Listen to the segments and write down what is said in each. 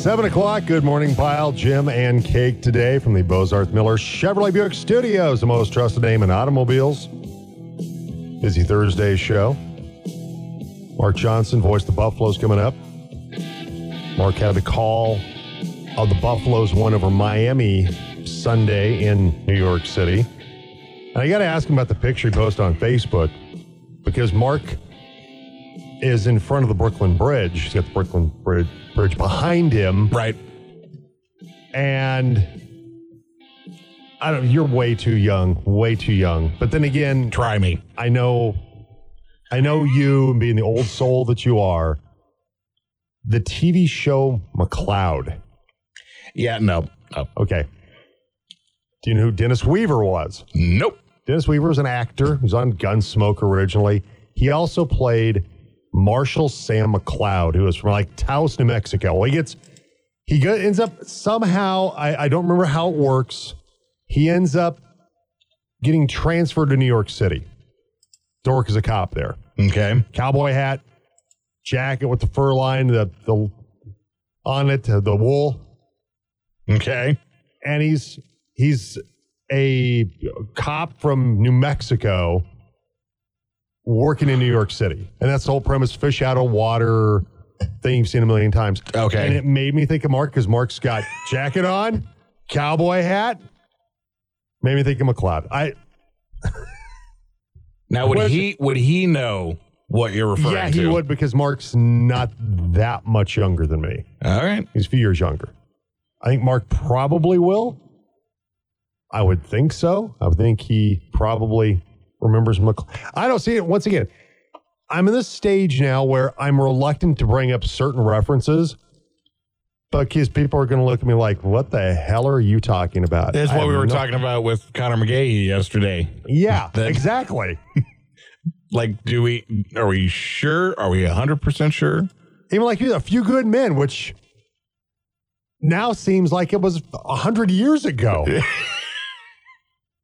Seven o'clock. Good morning, pile. Jim and Cake today from the Bozarth Miller Chevrolet Buick Studios, the most trusted name in automobiles. Busy Thursday show. Mark Johnson, voice the Buffaloes, coming up. Mark had the call of the Buffaloes won over Miami Sunday in New York City. And I got to ask him about the picture he posted on Facebook because Mark is in front of the Brooklyn Bridge. He's got the Brooklyn Bridge, bridge behind him. Right. And I don't you're way too young, way too young. But then again, Try me. I know I know you and being the old soul that you are. The TV show McCloud. Yeah, no. No. Okay. Do you know who Dennis Weaver was? Nope. Dennis Weaver was an actor. He was on Gunsmoke originally. He also played Marshall Sam McCloud, who is from like Taos, New Mexico. Well, he gets he ends up somehow. I, I don't remember how it works. He ends up getting transferred to New York City Dork is a cop there. Okay. Cowboy hat, jacket with the fur line, the the on it, the wool Okay. and he's he's a cop from New Mexico working in New York City, and that's the whole premise: fish out of water thing you've seen a million times. Okay. and it made me think of Mark because Mark's got jacket on, cowboy hat. Made me think of McCloud. I Now would he would he know what you're referring yeah, to? Yeah, he would because Mark's not that much younger than me. All right. He's a few years younger. I think Mark probably will. I would think so. I would think he probably remembers Mc. I don't see it. Once again, I'm in this stage now where I'm reluctant to bring up certain references because people are going to look at me like, "What the hell are you talking about?" That's what we were no- talking about with Connor McGahee yesterday. Yeah, That- exactly. Like, do we are we sure? Are we hundred percent sure? Even like a few good men, which now seems like it was a hundred years ago.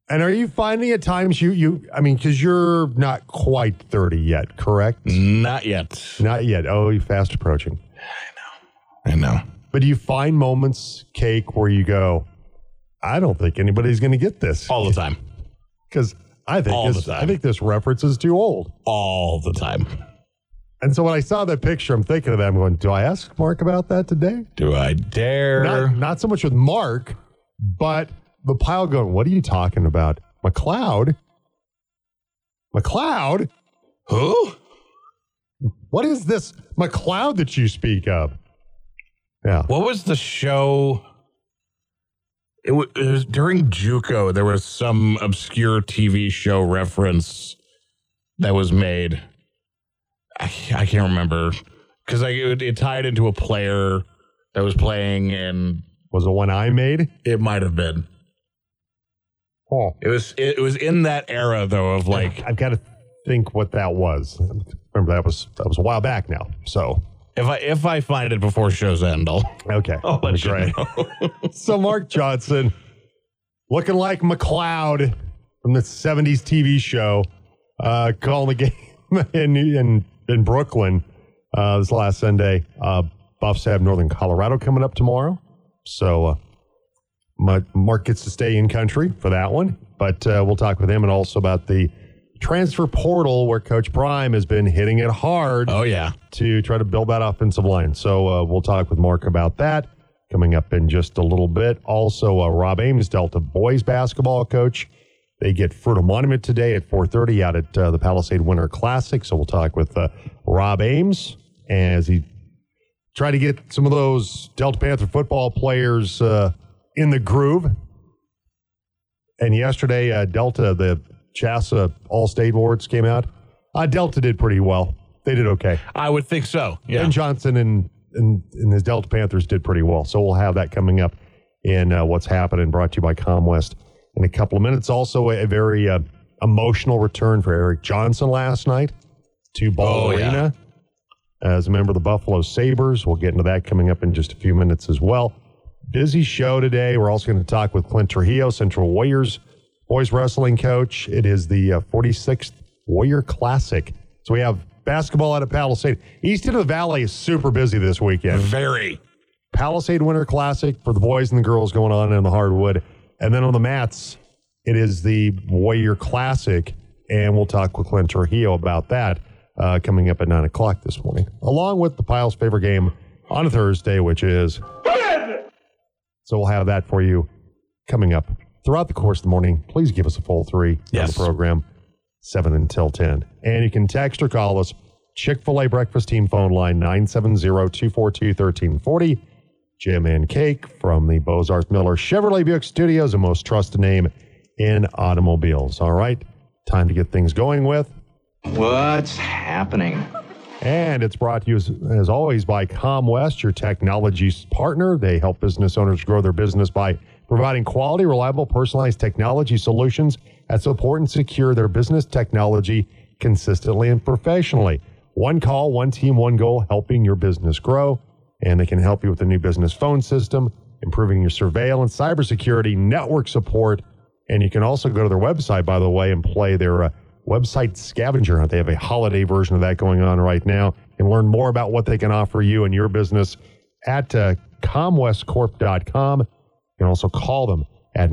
and are you finding at times you you I mean because you're not quite thirty yet, correct? Not yet. Not yet. Oh, you're fast approaching. I know. I know. But do you find moments, cake, where you go, I don't think anybody's going to get this All the time. because I think All the this, time. I think this reference is too old. All the time. And so when I saw that picture, I'm thinking of that. I'm going, do I ask Mark about that today? Do I dare? not, not so much with Mark, but the pile going, what are you talking about? McCloud? McCloud? Who? What is this McCloud that you speak of? Yeah. What was the show? It was, it was during JUCO. There was some obscure TV show reference that was made. I, I can't remember because it, it tied into a player that was playing, and Was it one I made? it might have been. Oh. It was it, was in that era though of like I've got to think what that was. Remember that was that was a while back now. So if I if I find it before show's end, I'll okay, I'll let you great. know. So Mark Johnson, looking like McCloud from the '70s TV show, uh, calling the game in in, in Brooklyn uh, this last Sunday. Uh, Buffs have Northern Colorado coming up tomorrow, so uh, Mark gets to stay in country for that one. But uh, we'll talk with him and also about the transfer portal where Coach Prime has been hitting it hard oh yeah, to try to build that offensive line. So uh, we'll talk with Mark about that coming up in just a little bit. Also, uh, Rob Ames, Delta boys basketball coach. They get Fruita Monument today at 4:30 out at uh, the Palisade Winter Classic. So we'll talk with uh, Rob Ames as he try to get some of those Delta Panther football players uh, in the groove. And yesterday, uh, Delta, the CHSAA All State Awards came out. Uh, Delta did pretty well. They did okay. I would think so. Yeah, Ben Johnson and, and, and his Delta Panthers did pretty well. So we'll have that coming up in uh, what's happening, brought to you by ComWest in a couple of minutes. Also, a, a very uh, emotional return for Erik Johnson last night to Ball Oh, yeah. Arena as a member of the Buffalo Sabres. We'll get into that coming up in just a few minutes as well. Busy show today. We're also going to talk with Clint Trujillo, Central Warriors boys wrestling coach. It is the uh, 46th Warrior Classic. So we have basketball out at Palisade. East of the Valley is super busy this weekend. very. Palisade Winter Classic for the boys and the girls going on in the hardwood. And then on the mats, it is the Warrior Classic. And we'll talk with Clint Trujillo about that uh, coming up at 9 o'clock this morning, along with the Pile's favorite game on a Thursday, which is. So we'll have that for you coming up throughout the course of the morning. Please give us a full three Yes. on the program, 7 until 10. And you can text or call us, Chick fil A Breakfast Team phone line, 970 242 1340. Jim and Cake from the Bozarth Miller Chevrolet Buick Studios, the most trusted name in automobiles. All right, time to get things going with. What's happening? And it's brought to you, as, as always, by ComWest, your technology partner. They help business owners grow their business by providing quality, reliable, personalized technology solutions that support and secure their business technology consistently and professionally. One call, one team, one goal, helping your business grow. And they can help you with the new business phone system, improving your surveillance, cybersecurity, network support. And you can also go to their website, by the way, and play their uh, website scavenger hunt. They have a holiday version of that going on right now and learn more about what they can offer you and your business at uh, comwestcorp.com. You can also call them at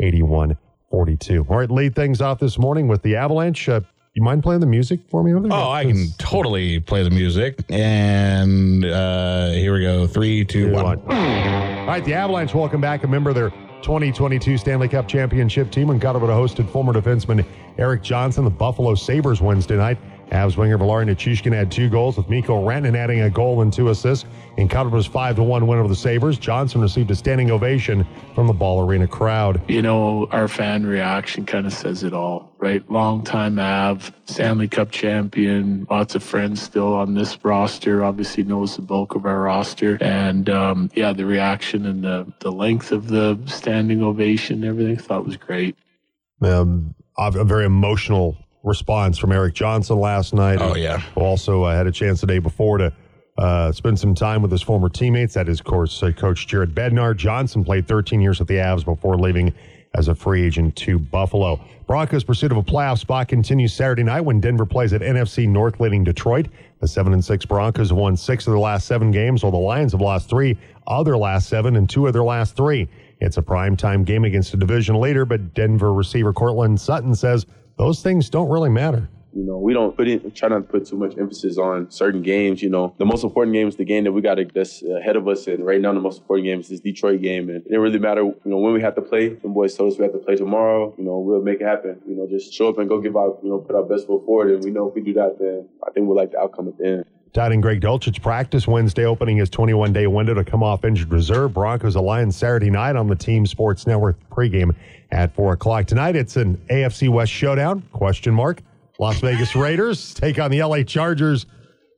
970-242-8142. All right, lead things off this morning with the Avalanche. Uh, you mind playing the music for me over there? Oh, I can totally play the music. And uh, here we go. Three, two, Two, one. one. All right, the Avalanche welcome back a member of their 2022 Stanley Cup championship team when Colorado hosted former defenseman Erik Johnson, the Buffalo Sabres Wednesday night. Avs winger Valeri Nichushkin had two goals, with Mikko Rantanen adding a goal and two assists. In Colorado's 5 to 1 win over the Sabres, Johnson received a standing ovation from the Ball Arena crowd. You know, our fan reaction kind of says it all, right? Long time Av, Stanley Cup champion, lots of friends still on this roster, obviously knows the bulk of our roster. And um, yeah, the reaction and the, the length of the standing ovation, everything, thought was great. Um, a very emotional response from Erik Johnson last night. Oh, yeah. who also uh, had a chance the day before to uh, spend some time with his former teammates. That is, of course, uh, Coach Jared Bednar. Johnson played 13 years with the Avs before leaving as a free agent to Buffalo. Broncos' pursuit of a playoff spot continues Saturday night when Denver plays at NFC North leading Detroit. The 7 and 6 Broncos have won six of their last seven games, while the Lions have lost three of their last seven and two of their last three. It's a primetime game against a division leader, but Denver receiver Courtland Sutton says those things don't really matter. You know, we don't put it, try not to put too much emphasis on certain games. You know, the most important game is the game that we got to, that's ahead of us. And right now, the most important game is this Detroit game. And it really matter, you know, when we have to play. The boys told us we have to play tomorrow. You know, we'll make it happen. You know, just show up and go give our, you know, put our best foot forward. And we know if we do that, then I think we'll like the outcome at the end. Tight end Greg Dulcich practice Wednesday, opening his 21 day window to come off injured reserve. Broncos Alliance Saturday night on the Team Sports Network pregame at 4 o'clock. Tonight, it's an AFC West showdown, question mark. Las Vegas Raiders take on the LA Chargers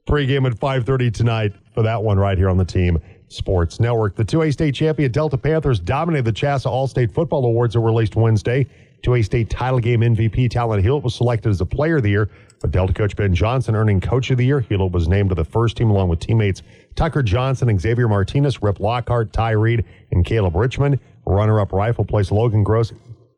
pregame at 5.30 tonight for that one right here on the Team Sports Network. The 2A state champion Delta Panthers dominated the CHSAA All-State Football Awards that were released Wednesday. 2A state title game MVP Talon Hewitt was selected as a Player of the Year, but Delta coach Ben Johnson earning Coach of the Year. Hewitt was named to the first team along with teammates Tucker Johnson, Xavier Martinez, Rip Lockhart, Ty Reed, and Caleb Richmond. Runner-up rifle placed Logan Gross,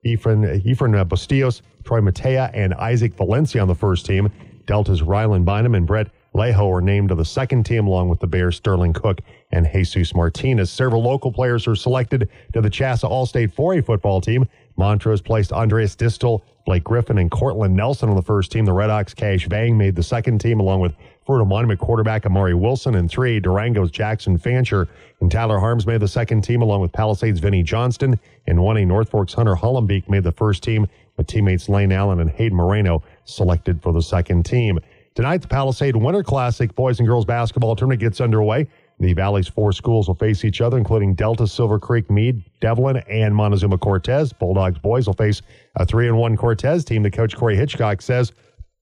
Efren, Efren uh, Bustillos, Troy Matea, and Isaac Valencia on the first team. Delta's Rylan Bynum and Brett Lejo were named to the second team along with the Bears Sterling Cook and Jesus Martinez. Several local players are selected to the CHSAA All-State 4A football team. Montrose placed Andreas Distel, Blake Griffin, and Cortland Nelson on the first team. The Red Ox Cash Vang made the second team along with Fruita Monument quarterback Amari Wilson and three Durango's Jackson Fancher and Tyler Harms made the second team along with Palisades Vinnie Johnston and 1A North Forks Hunter Hollenbeek made the first team with teammates Lane Allen and Hayden Moreno selected for the second team. Tonight, the Palisade Winter Classic boys and girls basketball tournament gets underway. The Valley's four schools will face each other, including Delta, Silver Creek, Mead, Devlin, and Montezuma Cortez. Bulldogs boys will face a three and one Cortez team that Coach Corey Hitchcock says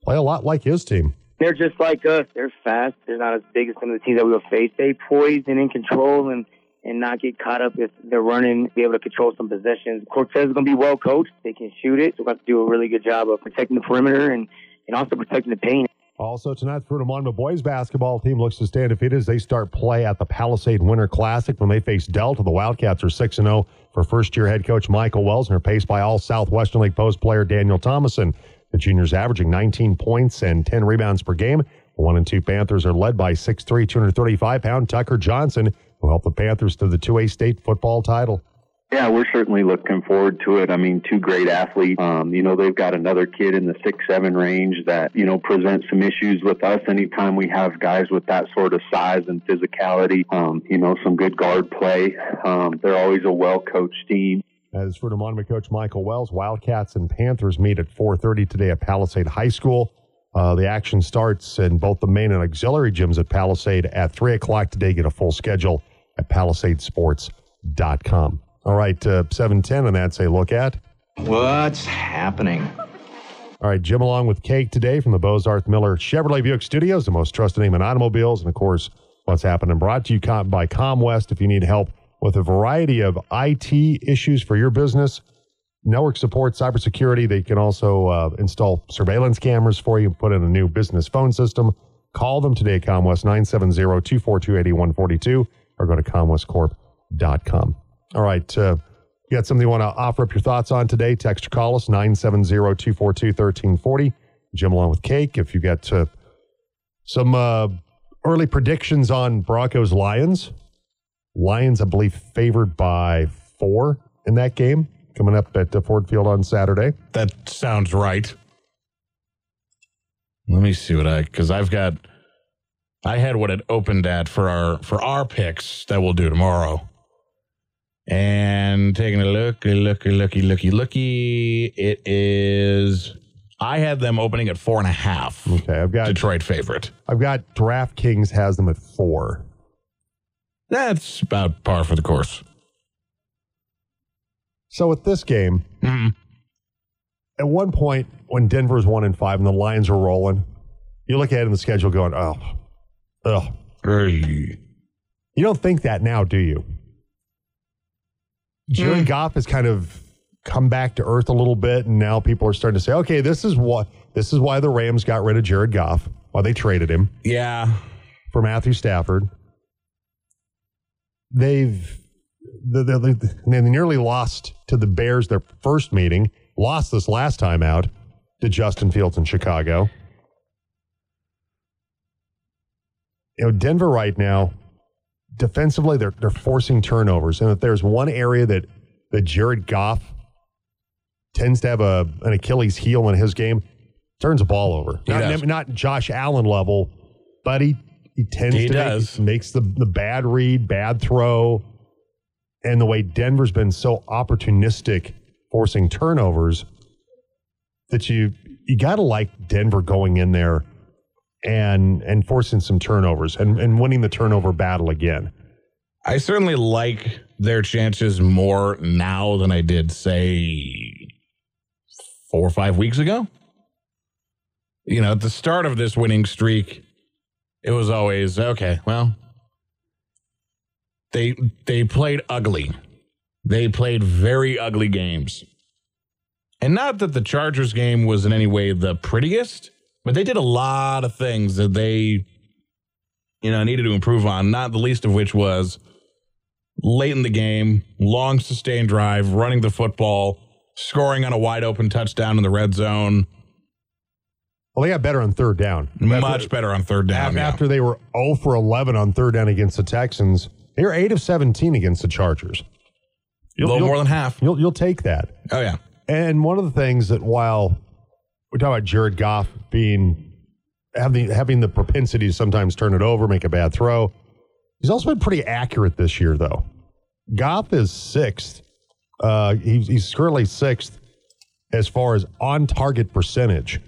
play a lot like his team. They're just like us. They're fast. They're not as big as some of the teams that we will face. They poised and in control and and not get caught up if they're running, be able to control some possessions. Cortez is going to be well coached. They can shoot it. So we're going to do a really good job of protecting the perimeter and, and also protecting the paint. Also tonight, the boys basketball team looks to stay undefeated as they start play at the Palisade Winter Classic when they face Delta. The Wildcats are 6 0 for first year head coach Michael Wells and are paced by all Southwestern League Post player Daniel Thomason. The juniors averaging 19 points and 10 rebounds per game. One and two Panthers are led by 6'3, 235 pound Tucker Johnson, who helped the Panthers to the 2A state football title. Yeah, we're certainly looking forward to it. I mean, two great athletes. Um, you know, they've got another kid in the six seven range that you know presents some issues with us anytime we have guys with that sort of size and physicality. Um, you know, some good guard play. Um, they're always a well coached team. As for Monument coach Michael Wells, Wildcats and Panthers meet at 4:30 today at Palisade High School. Uh, the action starts in both the main and auxiliary gyms at Palisade at 3 o'clock today. Get a full schedule at palisadesports.com. All right, uh, 710, and that's a look at. What's happening? All right, Jim along with Cake today from the Bozarth Miller Chevrolet Buick Studios, the most trusted name in automobiles. And of course, what's happening brought to you by ComWest. If you need help with a variety of IT issues for your business, network support, cybersecurity, they can also uh, install surveillance cameras for you, put in a new business phone system. Call them today, ComWest, 970 242 8142, or go to comwestcorp.com. All right. Uh, you got something you want to offer up your thoughts on today? Text or call us 970 242 1340. Jim along with Cake. If you got uh, some uh, early predictions on Broncos Lions, Lions, I believe, favored by four in that game coming up at uh, Ford Field on Saturday. That sounds right. Let me see what I because I've got I had what it opened at for our for our picks that we'll do tomorrow. And taking a look, looky, looky, looky, looky. It is. I had them opening at four and a half. Okay, I've got Detroit favorite. I've got DraftKings has them at four. That's about par for the course. So with this game, Mhm. at one point when Denver's one and five and the Lions are rolling, you look ahead in the schedule going, oh, ugh. Hey. You don't think that now, do you? Jared Mm. Goff has kind of come back to earth a little bit, and now people are starting to say, okay, this is what this is why the Rams got rid of Jared Goff, why they traded him Yeah. for Matthew Stafford. They've they, they, they nearly lost to the Bears their first meeting, lost this last time out to Justin Fields in Chicago. You know, Denver right now, defensively, they're they're forcing turnovers. And if there's one area that that Jared Goff tends to have a an Achilles heel in his game, turns the ball over. He Not, does. not Josh Allen level, but he he tends He to make- does. makes the the bad read, bad throw, and the way Denver's been so opportunistic forcing turnovers that you you got to like Denver going in there and and forcing some turnovers and, and winning the turnover battle again. I certainly like their chances more now than I did, say, four or five weeks ago. You know, at the start of this winning streak, it was always okay. Well, they they played ugly. They played very ugly games, and not that the Chargers game was in any way the prettiest, but they did a lot of things that they, you know, needed to improve on. Not the least of which was late in the game, long sustained drive, running the football, scoring on a wide open touchdown in the red zone. Well, they got better on third down. Much better on third down. After, yeah. they were 0 for 11 on third down against the Texans, they were 8 of 17 against the Chargers. a little more than half. You'll, you'll take that. Oh, yeah. And one of the things that while we're talking about Jared Goff being having having the propensity to sometimes turn it over, make a bad throw, he's also been pretty accurate this year, though. Goff is sixth. Uh, he's, he's currently sixth as far as on target percentage.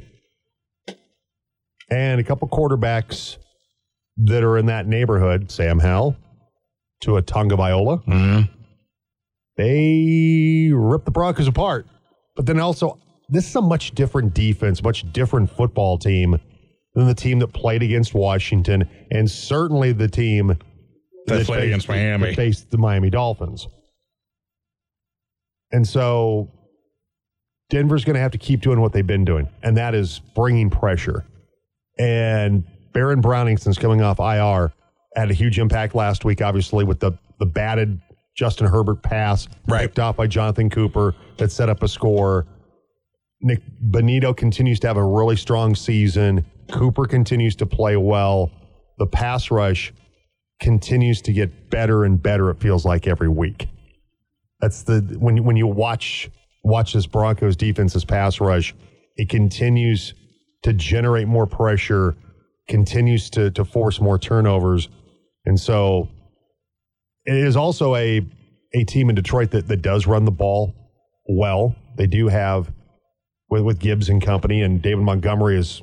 And a couple quarterbacks that are in that neighborhood, Sam Howell Tua Tagovailoa Mhm. they rip the Broncos apart. But then also, this is a much different defense, much different football team than the team that played against Washington, and certainly the team That played against Miami. that faced the Miami Dolphins. And so Denver's going to have to keep doing what they've been doing, and that is bringing pressure. And Baron Browning, since coming off IR, had a huge impact last week, obviously, with the, the batted Justin Herbert pass Right. picked off by Jonathan Cooper that set up a score. Nik Bonitto continues to have a really strong season. Cooper continues to play well. The pass rush continues to get better and better. It feels like every week. That's the when when you watch watch this Broncos defense's pass rush, it continues to generate more pressure, continues to to force more turnovers, and so it is also a a team in Detroit that that does run the ball well. They do have with with Gibbs and company, and David Montgomery is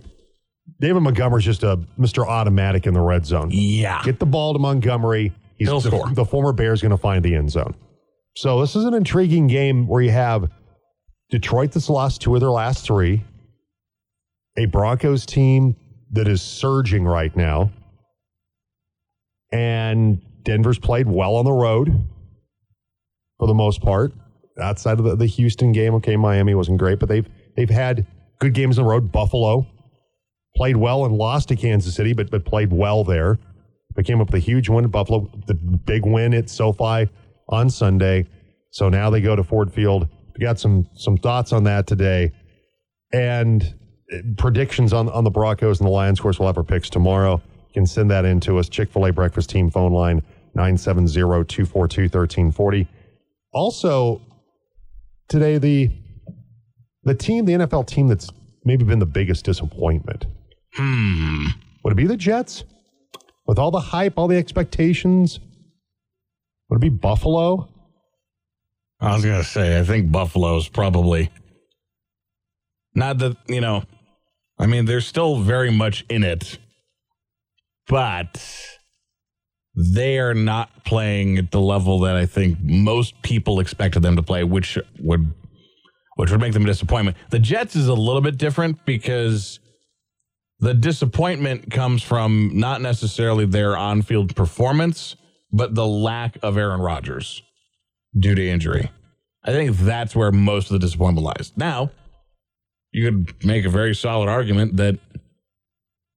David Montgomery is just a Mr. Automatic in the red zone. Yeah. Get the ball to Montgomery. He's He'll the, score. the former Bear is going to find the end zone. So this is an intriguing game where you have Detroit that's lost two of their last three, a Broncos team that is surging right now, and Denver's played well on the road for the most part. Outside of the, the Houston game, okay, Miami wasn't great, but they've they've had good games on the road. Buffalo played well and lost to Kansas City, but but played well there. They came up with a huge win at Buffalo, the big win at SoFi on Sunday. So now they go to Ford Field. We got some some thoughts on that today, and uh, predictions on on the Broncos and the Lions. Of course, we'll have our picks tomorrow. You can send that in to us. Chick Fil A Breakfast Team phone line 970-242-1340. Also, today the the team, the NFL team that's maybe been the biggest disappointment. Hmm. Would it be the Jets? With all the hype, all the expectations? Would it be Buffalo? I was gonna say, I think Buffalo's probably not that you know. I mean, they're still very much in it, but they are not playing at the level that I think most people expected them to play, which would which would make them a disappointment. The Jets is a little bit different because the disappointment comes from not necessarily their on-field performance, but the lack of Aaron Rodgers due to injury. I think that's where most of the disappointment lies. Now, you could make a very solid argument that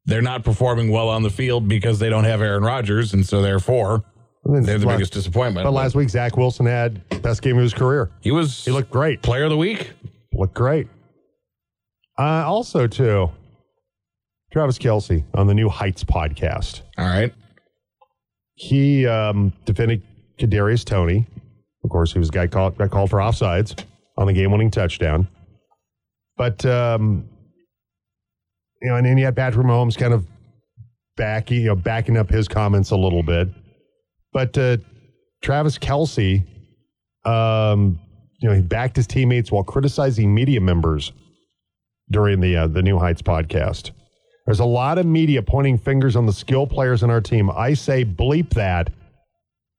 they're not performing well on the field because they don't have Aaron Rodgers, and so therefore They're the last- biggest disappointment. But last week, Zach Wilson had best game of his career. he was He looked great. player of the week. Looked great. Uh, also, too, Travis Kelce on the new Heights podcast. All right. He um, defended Kadarius Toney. Of course, he was guy called got called for offsides on the game-winning touchdown. But um, you know, and then you had Patrick Mahomes kind of backing, you know, backing up his comments a little bit. But uh, Travis Kelce, um, you know, he backed his teammates while criticizing media members during the uh, the New Heights podcast. There's a lot of media pointing fingers on the skill players in our team. I say bleep that.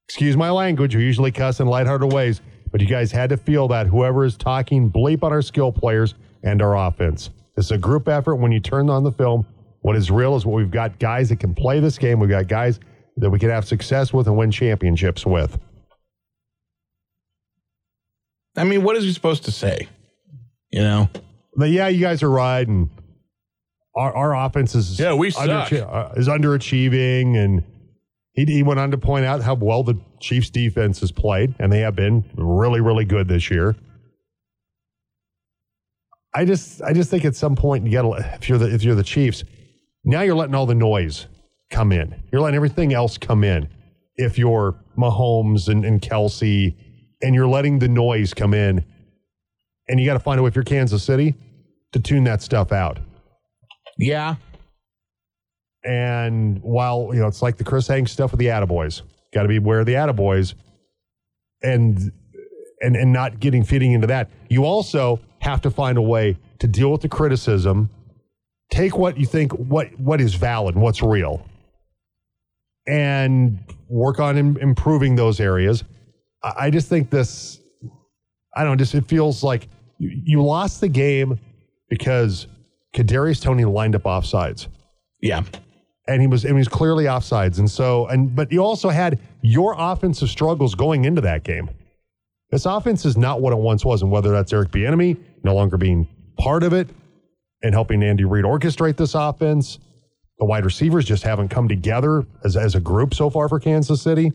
Excuse my language. We usually cuss in lighthearted ways, but you guys had to feel that whoever is talking bleep on our skill players and our offense. It's a group effort. When you turn on the film, what is real is what we've got guys that can play this game. We've got guys that we can have success with and win championships with. I mean, what is he supposed to say? You know, But yeah, you guys are right, and our our offense is Yeah, we suck. uh, is underachieving, and he he went on to point out how well the Chiefs' defense has played, and they have been really really good this year. I just I just think at some point you got to if you're the if you're the Chiefs, now you're letting all the noise come in. You're letting everything else come in. If you're Mahomes and, and Kelce, and you're letting the noise come in, and you got to find a way if you're Kansas City to tune that stuff out. yeah, And while you know it's like the Chris Hanks stuff with the Attaboys, got to be aware of the Attaboys, and and and not getting feeding into that. You also have to find a way to deal with the criticism. Take what you think what what is valid, what's real, and work on im- improving those areas. I, I just think this. I don't know. Just it feels like you, you lost the game because Kadarius Toney lined up offsides yeah. and he was and he was clearly offsides. And so and but you also had your offensive struggles going into that game. This offense is not what it once was, and whether that's Eric Bieniemy no longer being part of it and helping Andy Reid orchestrate this offense, the wide receivers just haven't come together as as a group so far for Kansas City.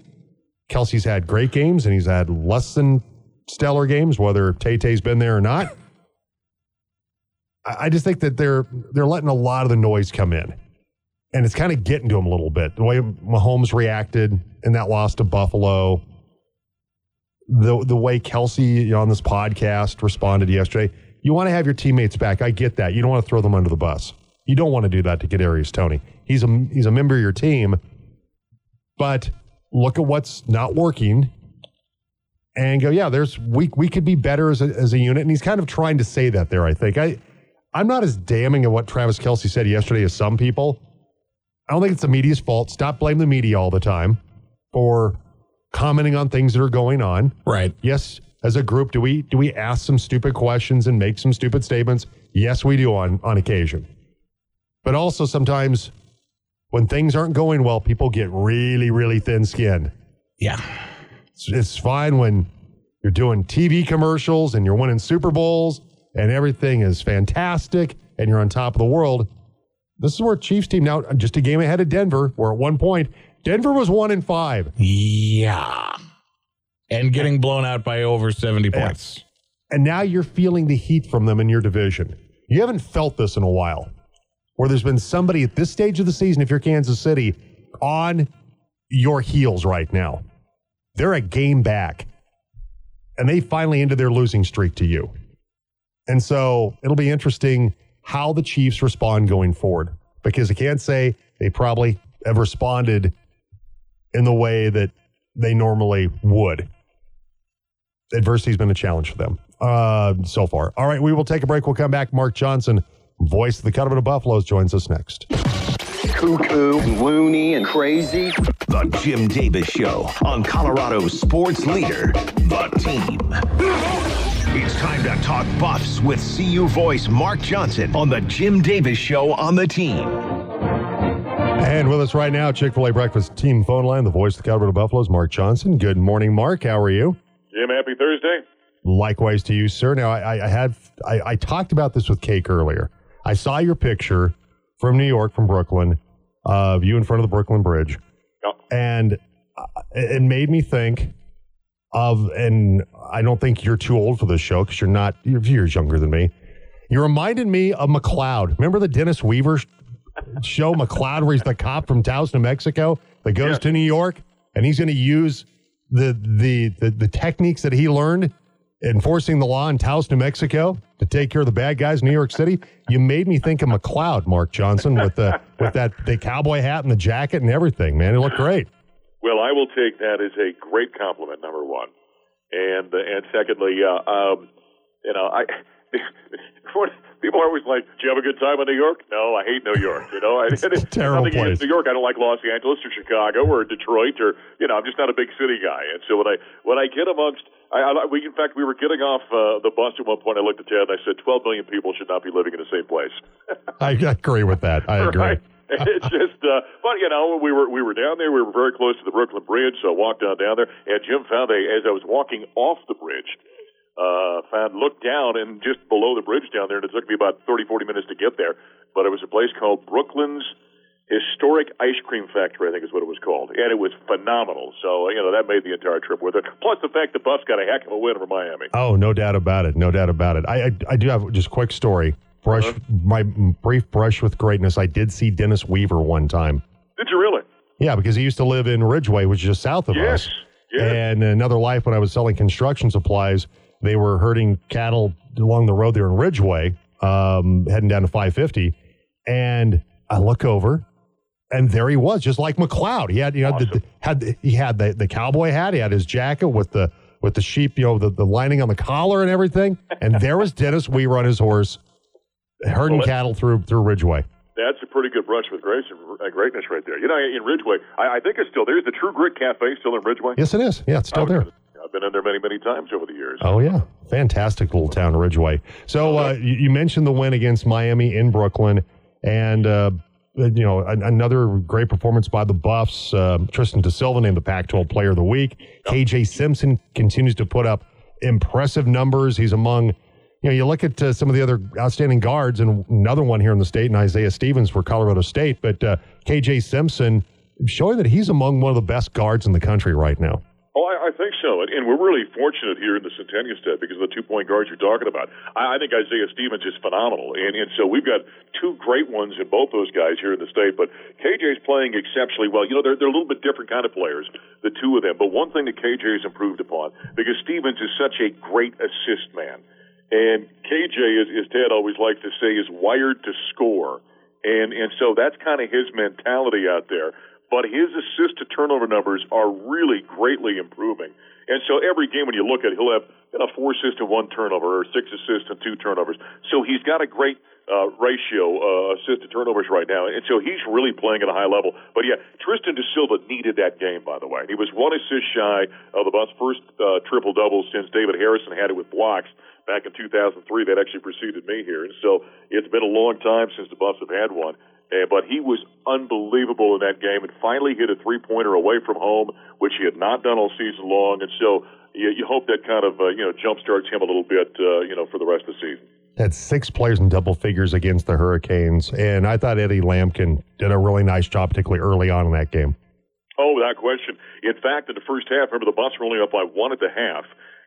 Kelce's had great games, and he's had less than stellar games, whether Tay Tay's been there or not. I I just think that they're they're letting a lot of the noise come in, and it's kind of getting to him a little bit. The way Mahomes reacted in that loss to Buffalo, the the way Kelce on this podcast responded yesterday. You want to have your teammates back. I get that. You don't want to throw them under the bus. You don't want to do that to Kadarius Toney. He's a he's a member of your team, but look at what's not working and go, yeah, there's we we could be better as a, as a unit. And he's kind of trying to say that there. I think I I'm not as damning of what Travis Kelce said yesterday as some people. I don't think it's the media's fault. Stop blaming the media all the time for commenting on things that are going on. Right. Yes, as a group, do we do we ask some stupid questions and make some stupid statements? Yes, we do on on occasion. But also sometimes when things aren't going well, people get really, really thin skinned. Yeah. It's, it's fine when you're doing TV commercials and you're winning Super Bowls and everything is fantastic and you're on top of the world. This is where Chiefs team now just a game ahead of Denver, where at one point Denver was one in five. Yeah. And getting blown out by over 70 Yeah. points. And now you're feeling the heat from them in your division. You haven't felt this in a while, where there's been somebody at this stage of the season, if you're Kansas City, on your heels right now. They're a game back. And they finally ended their losing streak to you. And so it'll be interesting how the Chiefs respond going forward because I can't say they probably have responded in the way that they normally would adversity's been a challenge for them uh, so far. All right, we will take a break. We'll come back. Mark Johnson, voice of the Colorado Buffaloes, joins us next. Cuckoo and loony and crazy. The Jim Davis Show on Colorado's sports leader, The Team. It's time to talk Buffs with CU voice Mark Johnson on The Jim Davis Show on The Team. And with us right now, Chick fil A Breakfast Team phone line, the voice of the Colorado Buffaloes, Mark Johnson. Good morning, Mark. How are you? Jim, happy Thursday. Likewise to you, sir. Now, I, I had I, I talked about this with Cake earlier. I saw your picture from New York, from Brooklyn, of you in front of the Brooklyn Bridge, Yep. and uh, it made me think of. And I don't think you're too old for this show because you're not. You're years younger than me. You reminded me of McCloud. Remember the Dennis Weaver show, McCloud, where he's the cop from Taos, New Mexico, that goes Yeah. to New York, and he's going to use the, the the the techniques that he learned enforcing the law in Taos, New Mexico, to take care of the bad guys in New York City. You made me think of McCloud, Mark Johnson, with the with that the cowboy hat and the jacket and everything. Man, it looked great. Well, I will take that as a great compliment. Number one, and uh, and secondly, uh, um, you know, I people are always like, "Do you have a good time in New York?" No, I hate New York. You know, I, It's a terrible place. New York. I don't like Los Angeles or Chicago or Detroit or you know, I'm just not a big city guy. And so when I when I get amongst I, I we in fact we were getting off uh, the bus at one point. I looked at Ted and I said, 12 million people should not be living in the same place." I agree with that. I agree. Right. it's just, uh, but you know, we were we were down there. We were very close to the Brooklyn Bridge, so I walked down down there. And Jim found a as I was walking off the bridge, uh, found looked down and just below the bridge down there, and it took me about 30, 40 minutes to get there. But it was a place called Brooklyn's Historic Ice Cream Factory, I think is what it was called, and it was phenomenal. So you know that made the entire trip worth it. Plus the fact the Buffs got a heck of a win over Miami. Oh, no doubt about it. No doubt about it. I I, I do have just a quick story. Brush Uh-huh. my brief brush with greatness. I did see Dennis Weaver one time. Did you really? Yeah, because he used to live in Ridgeway, which is just south of Yes. us. Yes. Yeah and another life when I was selling construction supplies, they were herding cattle along the road there in Ridgeway, um, heading down to 550. And I look over, and there he was, just like McCloud. He had, you know, the, Awesome. had the, he had the, the cowboy hat, he had his jacket with the with the sheep, you know, the, the lining on the collar and everything. And there was Dennis Weaver on his horse, herding Well, cattle through through Ridgeway. That's a pretty good brush with grace and uh, greatness right there. You know, in Ridgeway, I, I think it's still there's the True Grit Cafe still in Ridgeway. Yes, it is. Yeah, it's still there. I've been in there many, many times over the years. Oh yeah, fantastic little town, Ridgeway. So uh, you, you mentioned the win against Miami in Brooklyn, and uh, you know an, another great performance by the Buffs. Uh, Tristan Da Silva named the Pac-12 Player of the Week. KJ Simpson continues to put up impressive numbers. He's among you know you look at uh, some of the other outstanding guards, and another one here in the state, and Isaiah Stevens for Colorado State, but uh, KJ Simpson showing that he's among one of the best guards in the country right now. Oh, I, I think so, and, we're really fortunate here in the Centennial State because of the two point guards you're talking about. I, I think Isaiah Stevens is phenomenal, and, and so we've got two great ones in both those guys here in the state. But KJ's playing exceptionally well. You know, they're they're a little bit different kind of players, the two of them. But one thing that KJ has improved upon because Stevens is such a great assist man, and KJ, as, as Ted always likes to say, is wired to score, and and so that's kind of his mentality out there but his assist to turnover numbers are really greatly improving. And so every game when you look at it, he'll have you know, four assists and one turnover, or six assists and two turnovers. So he's got a great uh, ratio uh, assist to turnovers right now, and so he's really playing at a high level. But yeah, Tristan Da Silva needed that game, by the way. He was one assist shy of the Buffs' first uh, triple double since David Harrison had it with blocks back in 2003. That actually preceded me here, and so it's been a long time since the Buffs have had one. Uh, but he was unbelievable in that game and finally hit a three pointer away from home, which he had not done all season long. And so you, you hope that kind of uh, you know jumpstarts him a little bit, uh, you know, for the rest of the season. Had six players in double figures against the Hurricanes, and I thought Eddie Lampkin did a really nice job, particularly early on in that game. Oh, without question. In fact, in the first half, remember the Buffs were only up by one at the half,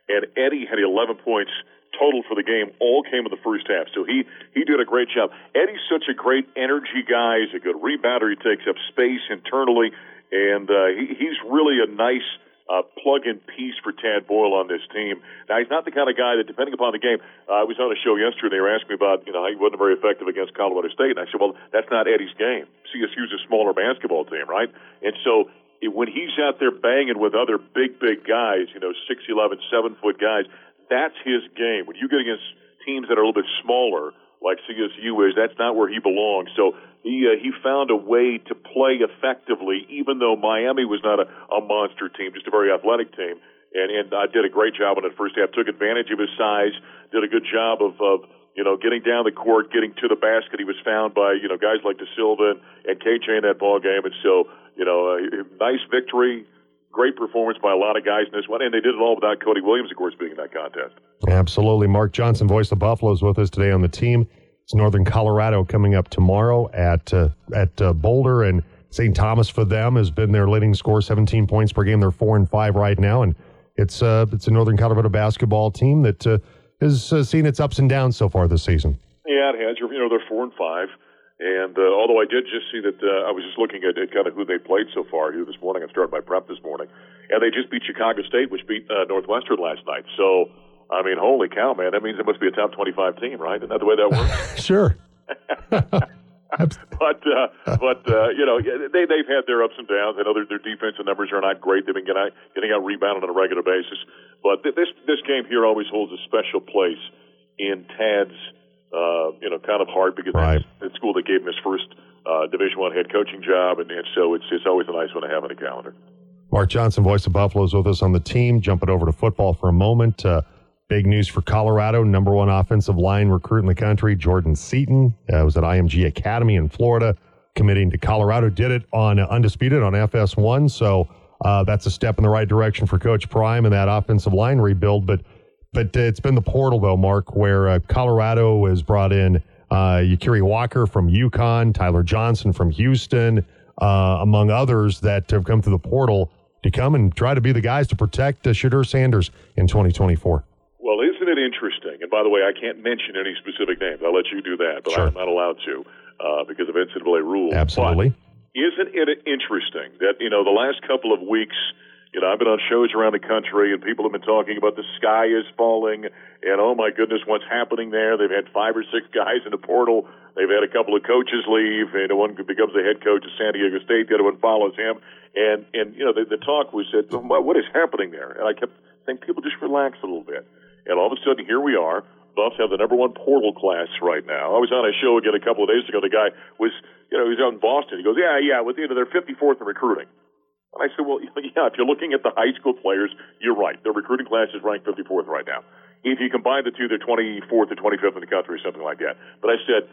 and Eddie had 11 points total for the game all came in the first half. So he he did a great job. Eddie's such a great energy guy. He's a good rebounder. He takes up space internally, and uh, he, he's really a nice. Uh, plug-in piece for Tad Boyle on this team. Now he's not the kind of guy that, depending upon the game, uh, I was on a show yesterday. They were asking me about, you know, he wasn't very effective against Colorado State, and I said, well, that's not Eddie's game. CSU's a smaller basketball team, right? And so when he's out there banging with other big, big guys, you know, six eleven, seven foot guys, that's his game. When you get against teams that are a little bit smaller, like CSU is, that's not where he belongs. So he uh, he found a way to play effectively, even though Miami was not a, a monster team, just a very athletic team. And and I did a great job on the first half. Took advantage of his size. Did a good job of of you know getting down the court, getting to the basket. He was found by you know guys like Da Silva and, and KJ in that ball game. And so you know, a nice victory great performance by a lot of guys in this one, and they did it all without Cody Williams, of course, being in that contest. Absolutely. Mark Johnson, voice of Buffalo, is with us today on the team. It's Northern Colorado coming up tomorrow at uh, at uh, Boulder, and St. Thomas for them has been their leading score, 17 points per game. They're four and five right now, and it's uh, it's a Northern Colorado basketball team that uh, has uh, seen its ups and downs so far this season. Yeah, it has. You know, they're four and five. And uh, although I did just see that, uh, I was just looking at, at kind of who they played so far here this morning. I started my prep this morning, and they just beat Chicago State, which beat uh, Northwestern last night. So, I mean, holy cow, man! That means it must be a top twenty-five team, right? Isn't that the way that works? sure. but uh, but uh, you know they they've had their ups and downs. I know their, their defensive numbers are not great. They've been getting out, getting out rebounded on a regular basis. But th- this this game here always holds a special place in Tad's uh, you know, kind of hard because right. that's the school that gave him his first uh, Division One head coaching job, and, and so it's it's always a nice one to have on the calendar. Mark Johnson, voice of Buffalo, is with us on the team. Jumping over to football for a moment. Uh, big news for Colorado. Number one offensive line recruit in the country, Jordan Seaton, uh, was at IMG Academy in Florida, committing to Colorado. Did it on uh, undisputed on FS1, so uh, that's a step in the right direction for Coach Prime and that offensive line rebuild. But but it's been the portal, though, Mark, where uh, Colorado has brought in uh, Yakiri Walker from UConn, Tyler Johnson from Houston, uh, among others that have come through the portal to come and try to be the guys to protect uh, Shedeur Sanders in 2024. Well, isn't it interesting? And by the way, I can't mention any specific names. I'll let you do that, but sure. I'm not allowed to uh, because of NCAA rules. Absolutely. But isn't it interesting that, you know, the last couple of weeks – you know, I've been on shows around the country, and people have been talking about the sky is falling, and oh my goodness, what's happening there? They've had five or six guys in the portal. They've had a couple of coaches leave, and one becomes the head coach of San Diego State. The other one follows him, and and you know, the, the talk was that what is happening there? And I kept saying, people just relax a little bit, and all of a sudden, here we are. Buffs have the number one portal class right now. I was on a show again a couple of days ago. The guy was, you know, he was out in Boston. He goes, yeah, yeah, with you know, they're 54th in recruiting. And I said, well, yeah, if you're looking at the high school players, you're right. Their recruiting class is ranked 54th right now. If you combine the two, they're 24th or 25th in the country or something like that. But I said,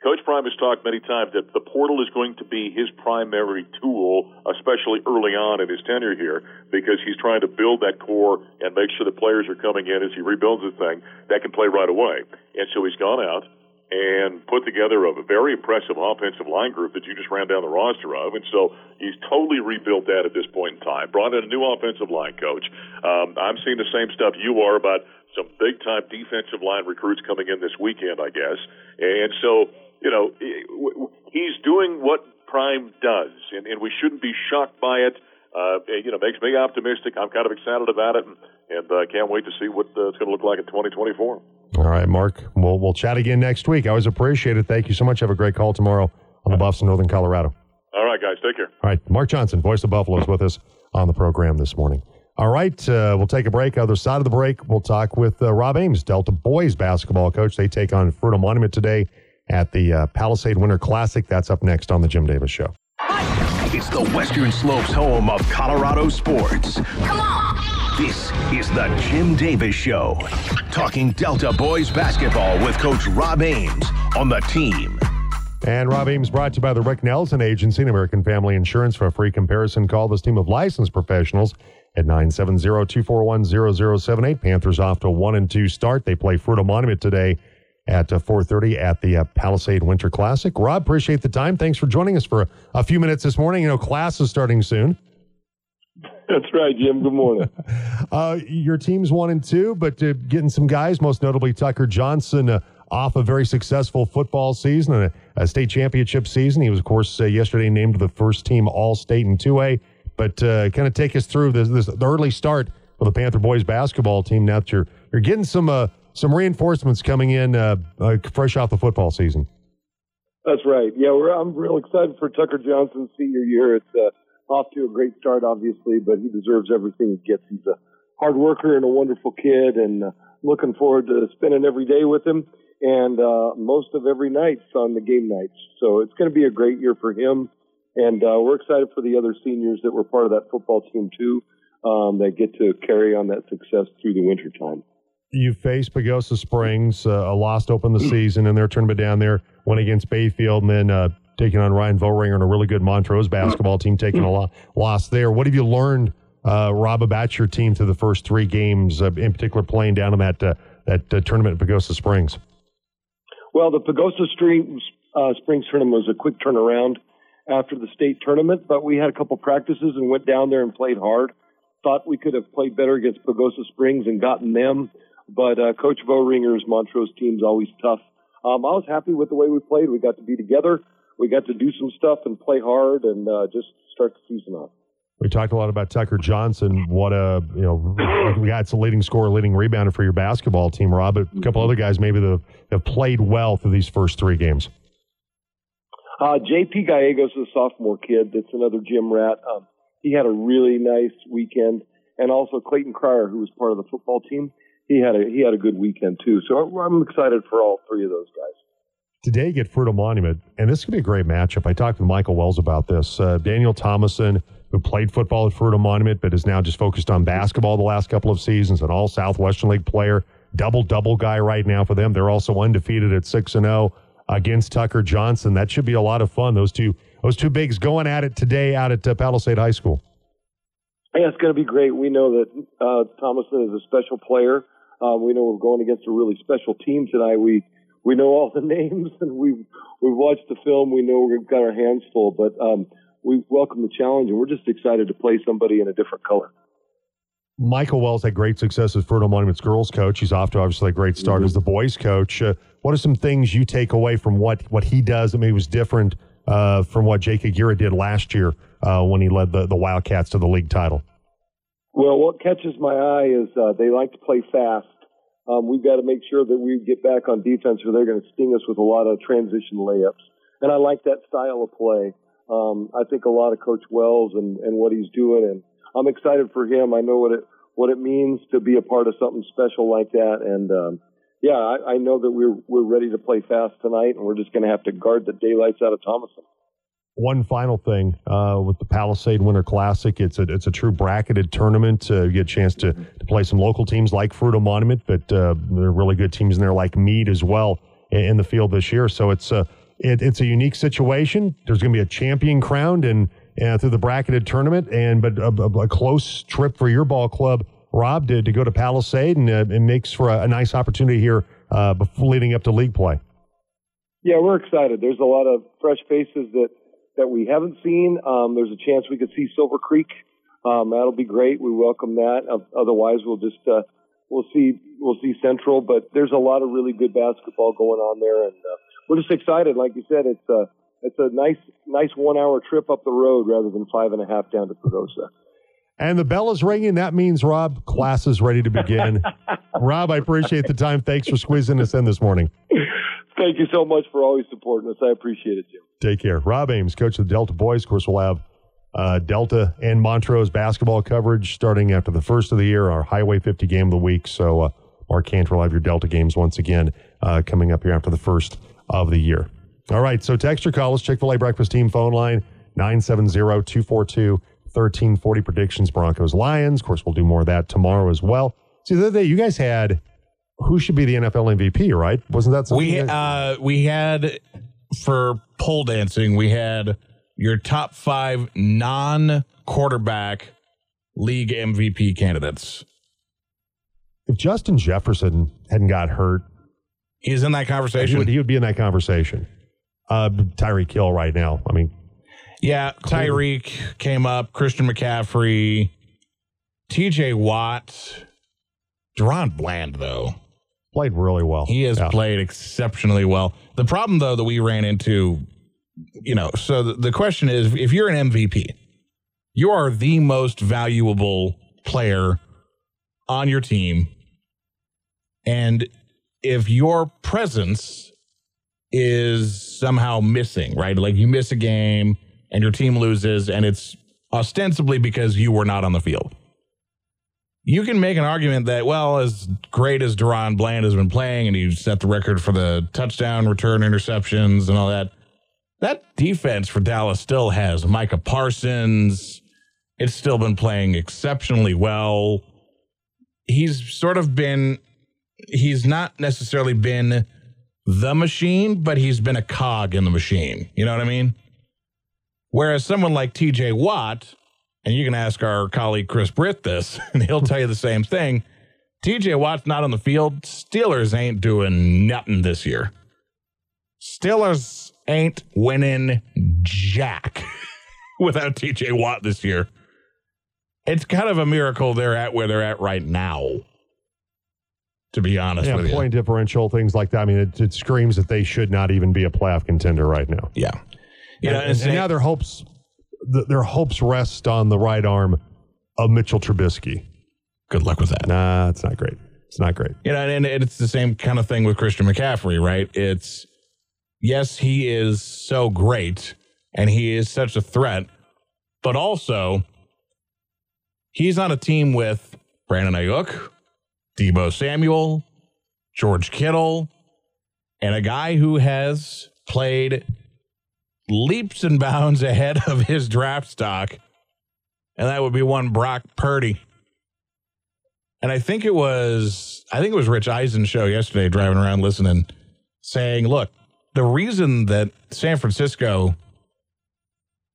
Coach Prime has talked many times that the portal is going to be his primary tool, especially early on in his tenure here, because he's trying to build that core and make sure the players are coming in as he rebuilds the thing that can play right away. And so he's gone out and put together a very impressive offensive line group that you just ran down the roster of. And so he's totally rebuilt that at this point in time. Brought in a new offensive line coach. Um, I'm seeing the same stuff you are about some big time defensive line recruits coming in this weekend, I guess. And so, you know, he's doing what Prime does, and, and we shouldn't be shocked by it. Uh, you know, makes me optimistic. I'm kind of excited about it, and, and uh, can't wait to see what uh, it's going to look like in 2024. All right, Mark. We'll, we'll chat again next week. I always appreciate it. Thank you so much. Have a great call tomorrow on the Buffs in Northern Colorado. All right, guys. Take care. All right. Mark Johnson, voice of Buffalo, is with us on the program this morning. All right. Uh, we'll take a break. Other side of the break, we'll talk with uh, Rob Ames, Delta boys basketball coach. They take on Fruita Monument today at the uh, Palisade Winter Classic. That's up next on the Jim Davis Show. It's the Western Slopes home of Colorado sports. Come on. This is the Jim Davis Show. Talking Delta boys basketball with Coach Rob Ames on the team. And Rob Ames brought to you by the Rick Nelson Agency and American Family Insurance. For a free comparison, call this team of licensed professionals at 970-241-0078. Panthers off to a 1 and 2 start. They play Fruita Monument today at uh, 4.30 at the uh, Palisade Winter Classic. Rob, appreciate the time. Thanks for joining us for a few minutes this morning. You know, class is starting soon. That's right, Jim. Good morning. uh, your team's one and two, but uh, getting some guys, most notably Tucker Johnson, uh, off a very successful football season and a, a state championship season. He was, of course, uh, yesterday named the first team All State in 2A. But uh, kind of take us through this, this, the early start of the Panther boys basketball team. Now that you're you're getting some uh, some reinforcements coming in fresh off the football season. That's right. Yeah, I'm real excited for Tucker Johnson's senior year. It's off to a great start, obviously, but he deserves everything he gets. He's a hard worker and a wonderful kid, and uh, looking forward to spending every day with him and uh, most of every night on the game nights. So it's going to be a great year for him, and uh, we're excited for the other seniors that were part of that football team too, um, that get to carry on that success through the winter time. You faced Pagosa Springs, uh, a loss open the season in their tournament down there, went against Bayfield, and then uh, taking on Ryan Vollringer and a really good Montrose basketball team taking a lo- loss there. What have you learned, uh, Rob, about your team through the first three games, uh, in particular playing down in that uh, that uh, tournament at Pagosa Springs? Well, the Pagosa Springs, uh, Springs tournament was a quick turnaround after the state tournament, but we had a couple practices and went down there and played hard. Thought we could have played better against Pagosa Springs and gotten them, but uh, Coach Vollringer's Montrose team's always tough. Um, I was happy with the way we played. We got to be together we got to do some stuff and play hard and uh, just start the season off. We talked a lot about Tucker Johnson. What a you know, we got the leading scorer, leading rebounder for your basketball team, Rob. But a couple other guys maybe that have played well through these first three games. Uh, JP Gallegos is a sophomore kid. That's another gym rat. Um, he had a really nice weekend, and also Clayton Cryer, who was part of the football team. He had a he had a good weekend too. So I'm excited for all three of those guys today you get Fruita Monument, and this could be a great matchup. I talked with Michael Wells about this. Uh, Daniel Thomason, who played football at Fruita Monument, but is now just focused on basketball the last couple of seasons, an all Southwestern League player, double double guy right now for them. They're also undefeated at six and zero oh against Tucker Johnson. That should be a lot of fun. Those two those two bigs going at it today out at uh, Palisade High School. Yeah, it's going to be great. We know that uh, Thomason is a special player. Uh, we know we're going against a really special team tonight. We we know all the names and we've we've watched the film. We know we've got our hands full, but um, we welcome the challenge and we're just excited to play somebody in a different color. Michael Wells had great success as Fruita Monument's girls coach. He's off to obviously a great start mm-hmm. as the boys coach. Uh, what are some things you take away from what, what he does that maybe was different uh, from what Jake Aguirre did last year uh, when he led the, the Wildcats to the league title? Well, what catches my eye is uh, they like to play fast um, we've got to make sure that we get back on defense or they're going to sting us with a lot of transition layups. And I like that style of play. Um, I think a lot of Coach Wells and, and what he's doing, and I'm excited for him. I know what it what it means to be a part of something special like that, and um, yeah, I, I know that we're we're ready to play fast tonight, and we're just going to have to guard the daylights out of Thomason one final thing uh, with the Palisade Winter Classic. It's a it's a true bracketed tournament. Uh, you get a chance to, to play some local teams like Fruita Monument, but uh, there are really good teams in there like Mead as well in, in the field this year. So it's a it, it's a unique situation. There's going to be a champion crowned and through the bracketed tournament, and but a, a, a, close trip for your ball club, Rob, to, to go to Palisade, and uh, it makes for a, a nice opportunity here uh, leading up to league play. Yeah, we're excited. There's a lot of fresh faces that that we haven't seen. Um, there's a chance we could see Silver Creek. Um, that'll be great. We welcome that. Otherwise, we'll just uh, we'll see we'll see Central. But there's a lot of really good basketball going on there, and uh, we're just excited. Like you said, it's a it's a nice nice one hour trip up the road rather than five and a half down to Pagosa. And the bell is ringing. That means, Rob, class is ready to begin. Rob, I appreciate the time. Thanks for squeezing us in this morning. Thank you so much for always supporting us. I appreciate it, Jim. Take care. Rob Ames, coach of the Delta Boys. Of course, we'll have uh, Delta and Montrose basketball coverage starting after the first of the year, our Highway 50 game of the week. So, uh, Mark Cantor will have your Delta games once again uh, coming up here after the first of the year. All right, so text your us, Chick fil A Breakfast Team phone line 970 242 1340 predictions, Broncos, Lions. Of course, we'll do more of that tomorrow as well. See, the other day, you guys had who should be the NFL MVP, right? Wasn't that something? We guys- uh we had for pole dancing, we had your top five non quarterback league MVP candidates. if Justin Jefferson hadn't got hurt, He's in that he conversation. would, he would be in that conversation. Uh, Tyreek Hill right now. I mean, Yeah, Tyreek came up, Christian McCaffrey, TJ Watt, DaRon Bland, though. Played really well. He has Yeah. played exceptionally well. The problem, though, that we ran into, you know, so the, the question is if you're an MVP, you are the most valuable player on your team. And if your presence is somehow missing, right? Like you miss a game and your team loses, and it's ostensibly because you were not on the field. You can make an argument that, well, as great as DaRon Bland has been playing, and he set the record for the touchdown return interceptions and all that, that defense for Dallas still has Micah Parsons. It's still been playing exceptionally well. He's sort of been, he's not necessarily been the machine, but he's been a cog in the machine. You know what I mean? Whereas someone like TJ Watt, and you can ask our colleague Chris Britt this, and he'll tell you the same thing. TJ Watt's not on the field. Steelers ain't doing nothing this year. Steelers ain't winning jack without TJ Watt this year. It's kind of a miracle they're at where they're at right now. To be honest yeah, with you. point differential, things like that. I mean, it, it screams that they should not even be a playoff contender right now. Yeah. You and, know, and- and and now their hopes, th- their hopes rest on the right arm of Mitchell Trubisky. Good luck with that. Nah, it's not great. It's not great. You know, and it's the same kind of thing with Christian McCaffrey, right? It's yes, he is so great and he is such a threat, but also he's on a team with Brandon Aiyuk, Deebo Samuel, George Kittle, and a guy who has played leaps and bounds ahead of his draft stock, and that would be one Brock Purdy. And I think it was I think it was Rich Eisen show yesterday driving around listening saying, look, the reason that San Francisco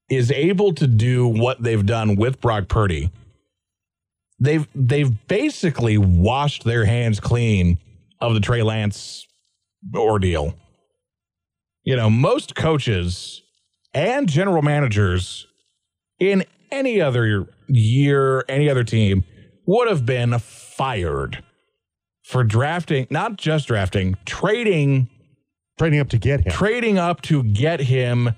is able to do what they've done with Brock Purdy, they've they've basically washed their hands clean of the Trey Lance ordeal. You know, most coaches and general managers in any other year, any other team would have been fired for drafting, not just drafting, trading, trading up to get him, trading up to get him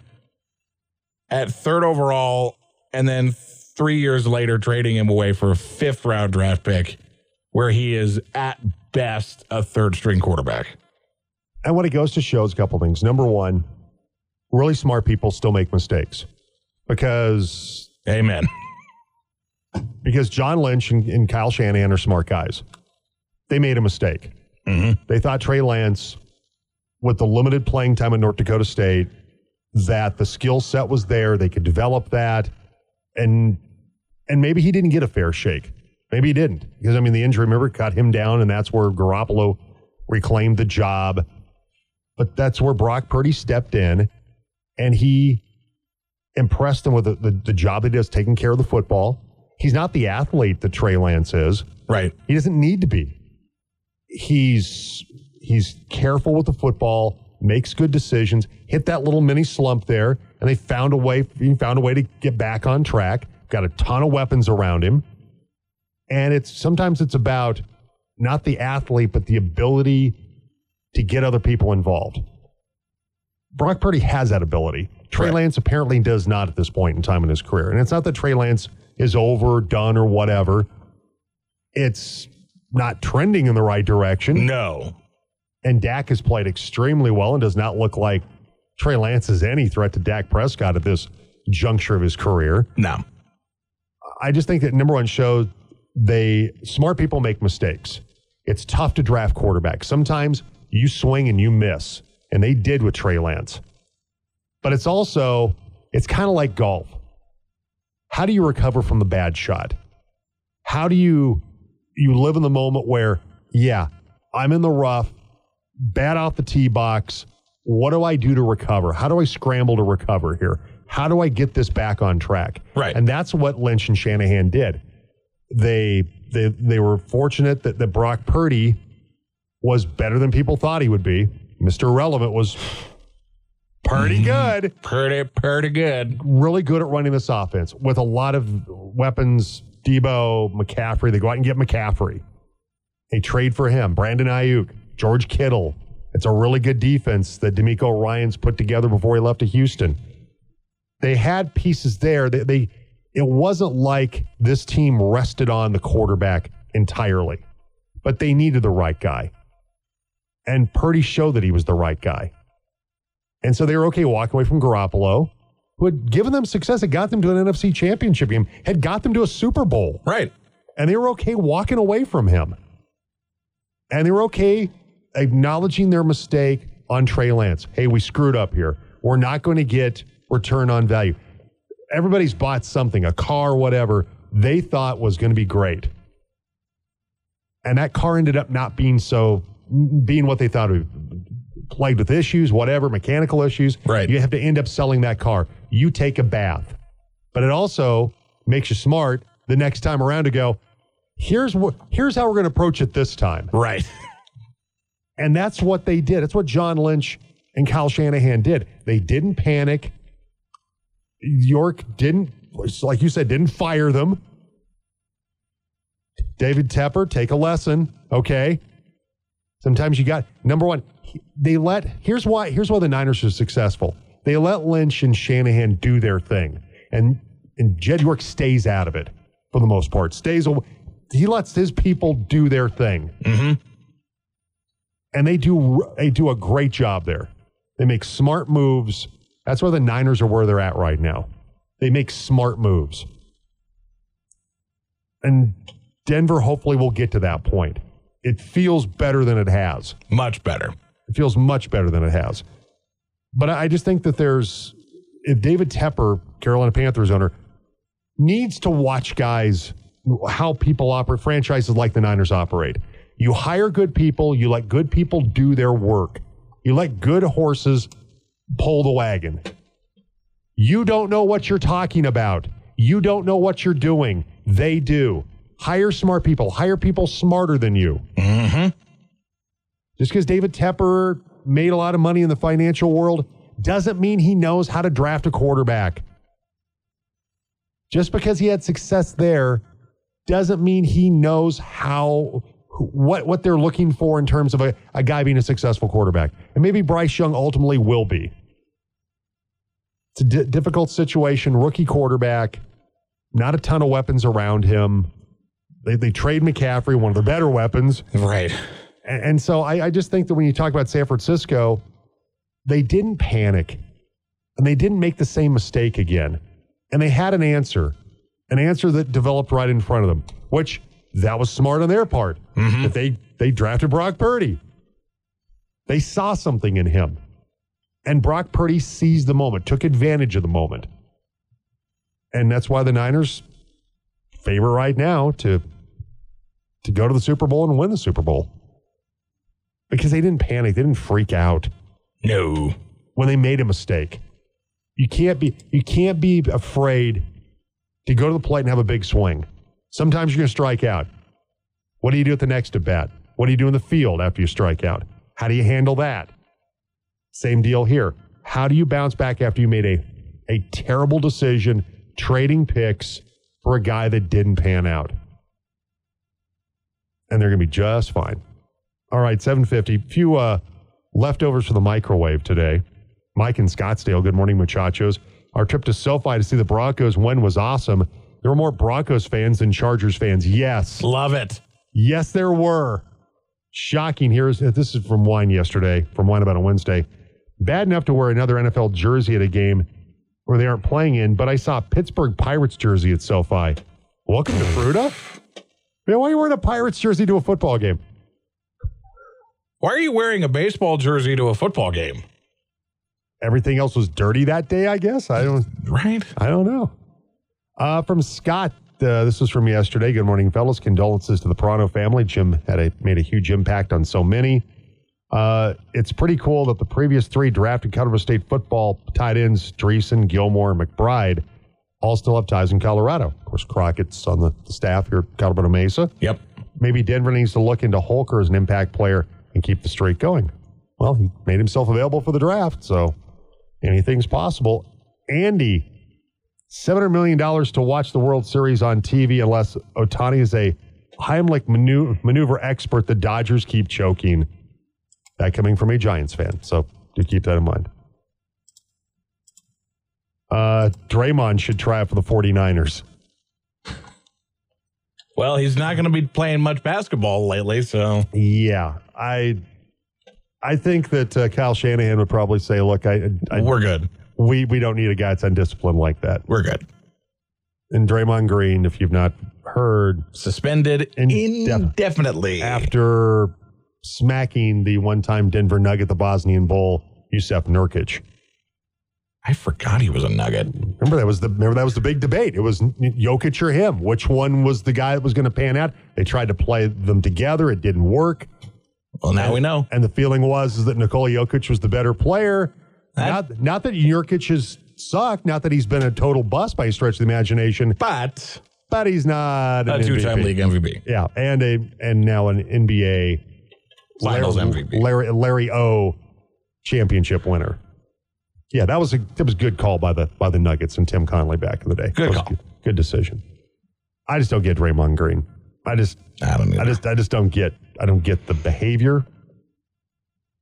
at third overall, and then three years later trading him away for a fifth round draft pick, where he is at best a third string quarterback. And what it goes to show is a couple things. Number one, really smart people still make mistakes because, amen. Because John Lynch and, and Kyle Shanahan are smart guys. They made a mistake. Mm-hmm. They thought Trey Lance, with the limited playing time at North Dakota State, that the skill set was there. They could develop that, and and maybe he didn't get a fair shake. Maybe he didn't because I mean the injury, remember, cut him down, and that's where Garoppolo reclaimed the job. But that's where Brock Purdy stepped in, and he impressed them with the, the, the job that he does, taking care of the football. He's not the athlete that Trey Lance is. Right. He doesn't need to be. He's he's careful with the football. makes good decisions, hit that little mini slump there, and they found a way he found a way to get back on track. Got a ton of weapons around him. And it's sometimes it's about not the athlete, but the ability to get other people involved. Brock Purdy has that ability. Trey Right. Lance apparently does not at this point in time in his career. And it's not that Trey Lance is over, done, or whatever. It's not trending in the right direction. No. And Dak has played extremely well and does not look like Trey Lance is any threat to Dak Prescott at this juncture of his career. No. I just think that number one shows they smart people make mistakes. It's tough to draft quarterbacks. Sometimes you swing and you miss, and they did with Trey Lance. But it's also it's kind of like golf. How do you recover from the bad shot? How do you you live in the moment where yeah, I'm in the rough, bad off the tee box. What do I do to recover? How do I scramble to recover here? How do I get this back on track? Right. And that's what Lynch and Shanahan did. They they they were fortunate that, that Brock Purdy was better than people thought he would be. Mr. Relevant was pretty mm-hmm. good Pretty, pretty good. really good at running this offense with a lot of weapons. Deebo, McCaffrey, they go out and get McCaffrey. They trade for him. Brandon Aiyuk, George Kittle. It's a really good defense that DeMeco Ryans put together before he left to Houston. They had pieces there. They, they it wasn't like this team rested on the quarterback entirely, but they needed the right guy. And Purdy showed that he was the right guy. And so they were okay walking away from Garoppolo, who had given them success, had got them to an NFC championship game, had got them to a Super Bowl. Right. And they were okay walking away from him. And they were okay acknowledging their mistake on Trey Lance. Hey, we screwed up here. We're not going to get return on value. Everybody's bought something, a car, whatever, they thought was going to be great. And that car ended up not being so, being what they thought of plagued with issues, whatever, mechanical issues. Right. You have to end up selling that car. You take a bath. But it also makes you smart the next time around to go, here's what here's how we're going to approach it this time. Right. And that's what they did. That's what John Lynch and Kyle Shanahan did. They didn't panic. York didn't, like you said, didn't fire them. David Tepper, take a lesson, okay? Sometimes you got number one. They let here's why here's why the Niners are successful. They let Lynch and Shanahan do their thing, and and Jed York stays out of it for the most part. Stays aw- he lets his people do their thing mm-hmm. and they do they do a great job there. They make smart moves. That's why the Niners are where they're at right now. They make smart moves. And Denver hopefully will get to that point. It feels better than it has. Much better. It feels much better than it has. But I just think that there's if David Tepper, Carolina Panthers owner, needs to watch guys how people operate franchises like the Niners operate. You hire good people, you let good people do their work. You let good horses pull the wagon. You don't know what you're talking about. You don't know what you're doing. They do. Hire smart people. Hire people smarter than you. Mm-hmm. Just because David Tepper made a lot of money in the financial world doesn't mean he knows how to draft a quarterback. Just because he had success there doesn't mean he knows how what what they're looking for in terms of a, a guy being a successful quarterback. And maybe Bryce Young ultimately will be. It's a difficult situation, rookie quarterback, not a ton of weapons around him. They, they trade McCaffrey, one of their better weapons. Right. And, and so I, I just think that when you talk about San Francisco, they didn't panic and they didn't make the same mistake again. And they had an answer, an answer that developed right in front of them, which that was smart on their part. Mm-hmm. That they they drafted Brock Purdy. They saw something in him. And Brock Purdy seized the moment, took advantage of the moment. And that's why the Niners favor right now to to go to the Super Bowl and win the Super Bowl. Because they didn't panic, they didn't freak out No. when they made a mistake. You can't be you can't be afraid to go to the plate and have a big swing. Sometimes you're going to strike out. What do you do at the next at bat? What do you do in the field after you strike out? How do you handle that? Same deal here. How do you bounce back after you made a, a terrible decision trading picks for a guy that didn't pan out? And they're going to be just fine. All right, 750. Few uh, leftovers for the microwave today. Mike in Scottsdale. Good morning, muchachos. Our trip to SoFi to see the Broncos win was awesome. There were more Broncos fans than Chargers fans. Yes. Love it. Yes, there were. Shocking. Here's this is from Whine yesterday, from Whine about a Wednesday. Bad enough to wear another NFL jersey at a game where they aren't playing in, but I saw a Pittsburgh Pirates jersey at SoFi. Welcome to Fruita. Man, why are you wearing a Pirates jersey to a football game? Why are you wearing a baseball jersey to a football game? Everything else was dirty that day, I guess. I don't. Right. I don't know. Uh, from Scott, uh, this was from yesterday. Good morning, fellas. Condolences to the Prano family. Jim had a, made a huge impact on so many. Uh, it's pretty cool that the previous three drafted Colorado State football tight ends, Dreessen, Gillmore, and McBride, all still have ties in Colorado. Of course, Crockett's on the, the staff here at Colorado Mesa. Yep. Maybe Denver needs to look into Holker as an impact player and keep the streak going. Well, he made himself available for the draft, so anything's possible. Andy, $700 million to watch the World Series on TV unless Ohtani is a Heimlich maneuver expert. The Dodgers keep choking. That coming from a Giants fan. So do keep that in mind. Uh, Draymond should try out for the 49ers. Well, he's not going to be playing much basketball lately, so Yeah, I I think that uh, Kyle Shanahan would probably say, "Look, I, I we're good. We we don't need a guy that's undisciplined like that." We're good. And Draymond Green, if you've not heard, Suspended Indef- indefinitely. after smacking the one-time Denver Nugget, the Bosnian Bowl, Jusuf Nurkic. I forgot he was a nugget. Remember that was the remember that was the big debate. It was Jokic or him. Which one was the guy that was going to pan out? They tried to play them together. It didn't work. Well, now we know. And the feeling was is that Nikola Jokic was the better player. Not not that Jokic has sucked. Not that he's been a total bust by a stretch of the imagination. But But he's not a two-time MVP. league MVP. Yeah, and a and now an NBA Larry, MVP. Larry Larry O championship winner. Yeah, that was a that was a good call by the by the Nuggets and Tim Connelly back in the day. Good call. Good, good decision. I just don't get Draymond Green. I just I don't I just I just don't get I don't get the behavior.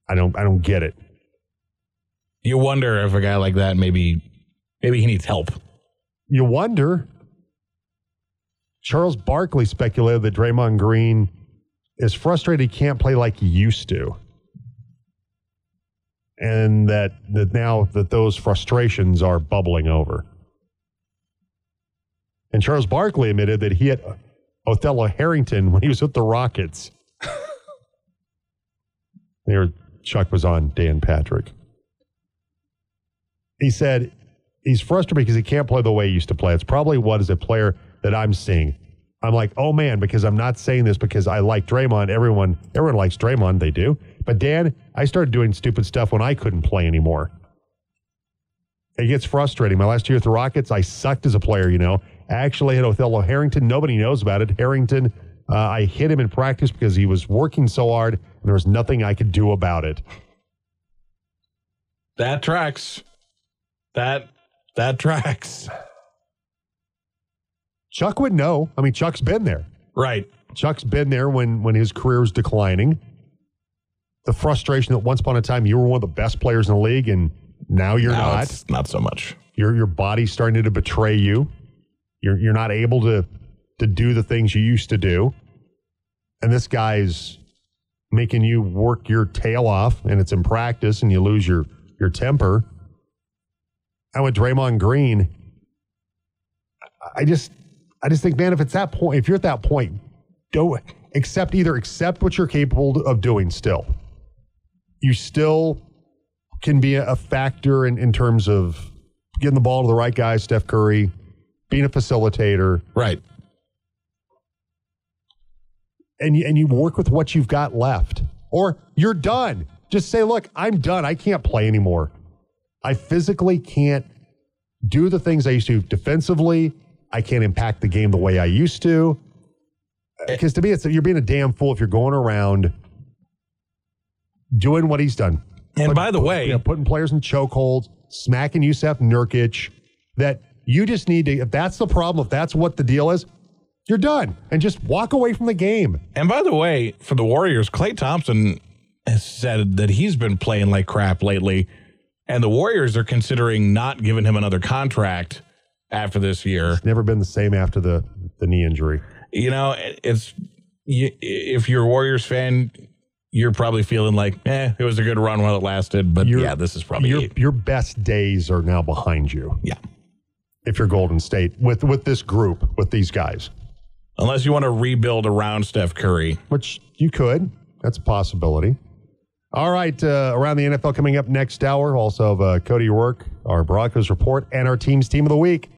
I don't I don't get it. You wonder if a guy like that maybe maybe he needs help. You wonder. Charles Barkley speculated that Draymond Green is frustrated he can't play like he used to. And that, that now that those frustrations are bubbling over. And Charles Barkley admitted that he had Othello Harrington when he was with the Rockets. there, Chuck was on Dan Patrick. He said he's frustrated because he can't play the way he used to play. It's probably what as a player that I'm seeing. I'm like, oh man, because I'm not saying this because I like Draymond. Everyone, everyone likes Draymond. They do. But Dan, I started doing stupid stuff when I couldn't play anymore. It gets frustrating. My last year at the Rockets, I sucked as a player. You know, I actually had Othello Harrington. Nobody knows about it. Harrington, uh, I hit him in practice because he was working so hard, and there was nothing I could do about it. That tracks. That that tracks. Chuck would know. I mean, Chuck's been there. Right. Chuck's been there when when his career was declining. The frustration that once upon a time you were one of the best players in the league and now you're Now not. not so much. Your your body's starting to betray you. You're you're not able to to do the things you used to do. And this guy's making you work your tail off and it's in practice and you lose your your temper. And with Draymond Green, I just I just think, man, if it's that point, if you're at that point, don't accept either accept what you're capable of doing still. You still can be a factor in, in terms of getting the ball to the right guy, Steph Curry, being a facilitator, Right. and you, and you work with what you've got left, or you're done. Just say, look, I'm done. I can't play anymore. I physically can't do the things I used to defensively. I can't impact the game the way I used to. Eh. Because to me, it's you're being a damn fool if you're going around doing what he's done. And by the way, you know, putting players in chokeholds, smacking Jusuf Nurkic, that you just need to, if that's the problem, if that's what the deal is, you're done and just walk away from the game. And by the way, for the Warriors, Klay Thompson has said that he's been playing like crap lately, and the Warriors are considering not giving him another contract after this year. It's never been the same after the, the knee injury. You know, it's you, if you're a Warriors fan, you're probably feeling like, eh, it was a good run while it lasted, but Your- yeah, this is probably your your best days are now behind you. Yeah. If you're Golden State with with this group, with these guys. unless you want to rebuild around Steph Curry. which you could. That's a possibility. All right, uh, around the NFL coming up next hour. Also, have, uh, Cody Rourke, our Broncos report, and our team's team of the week.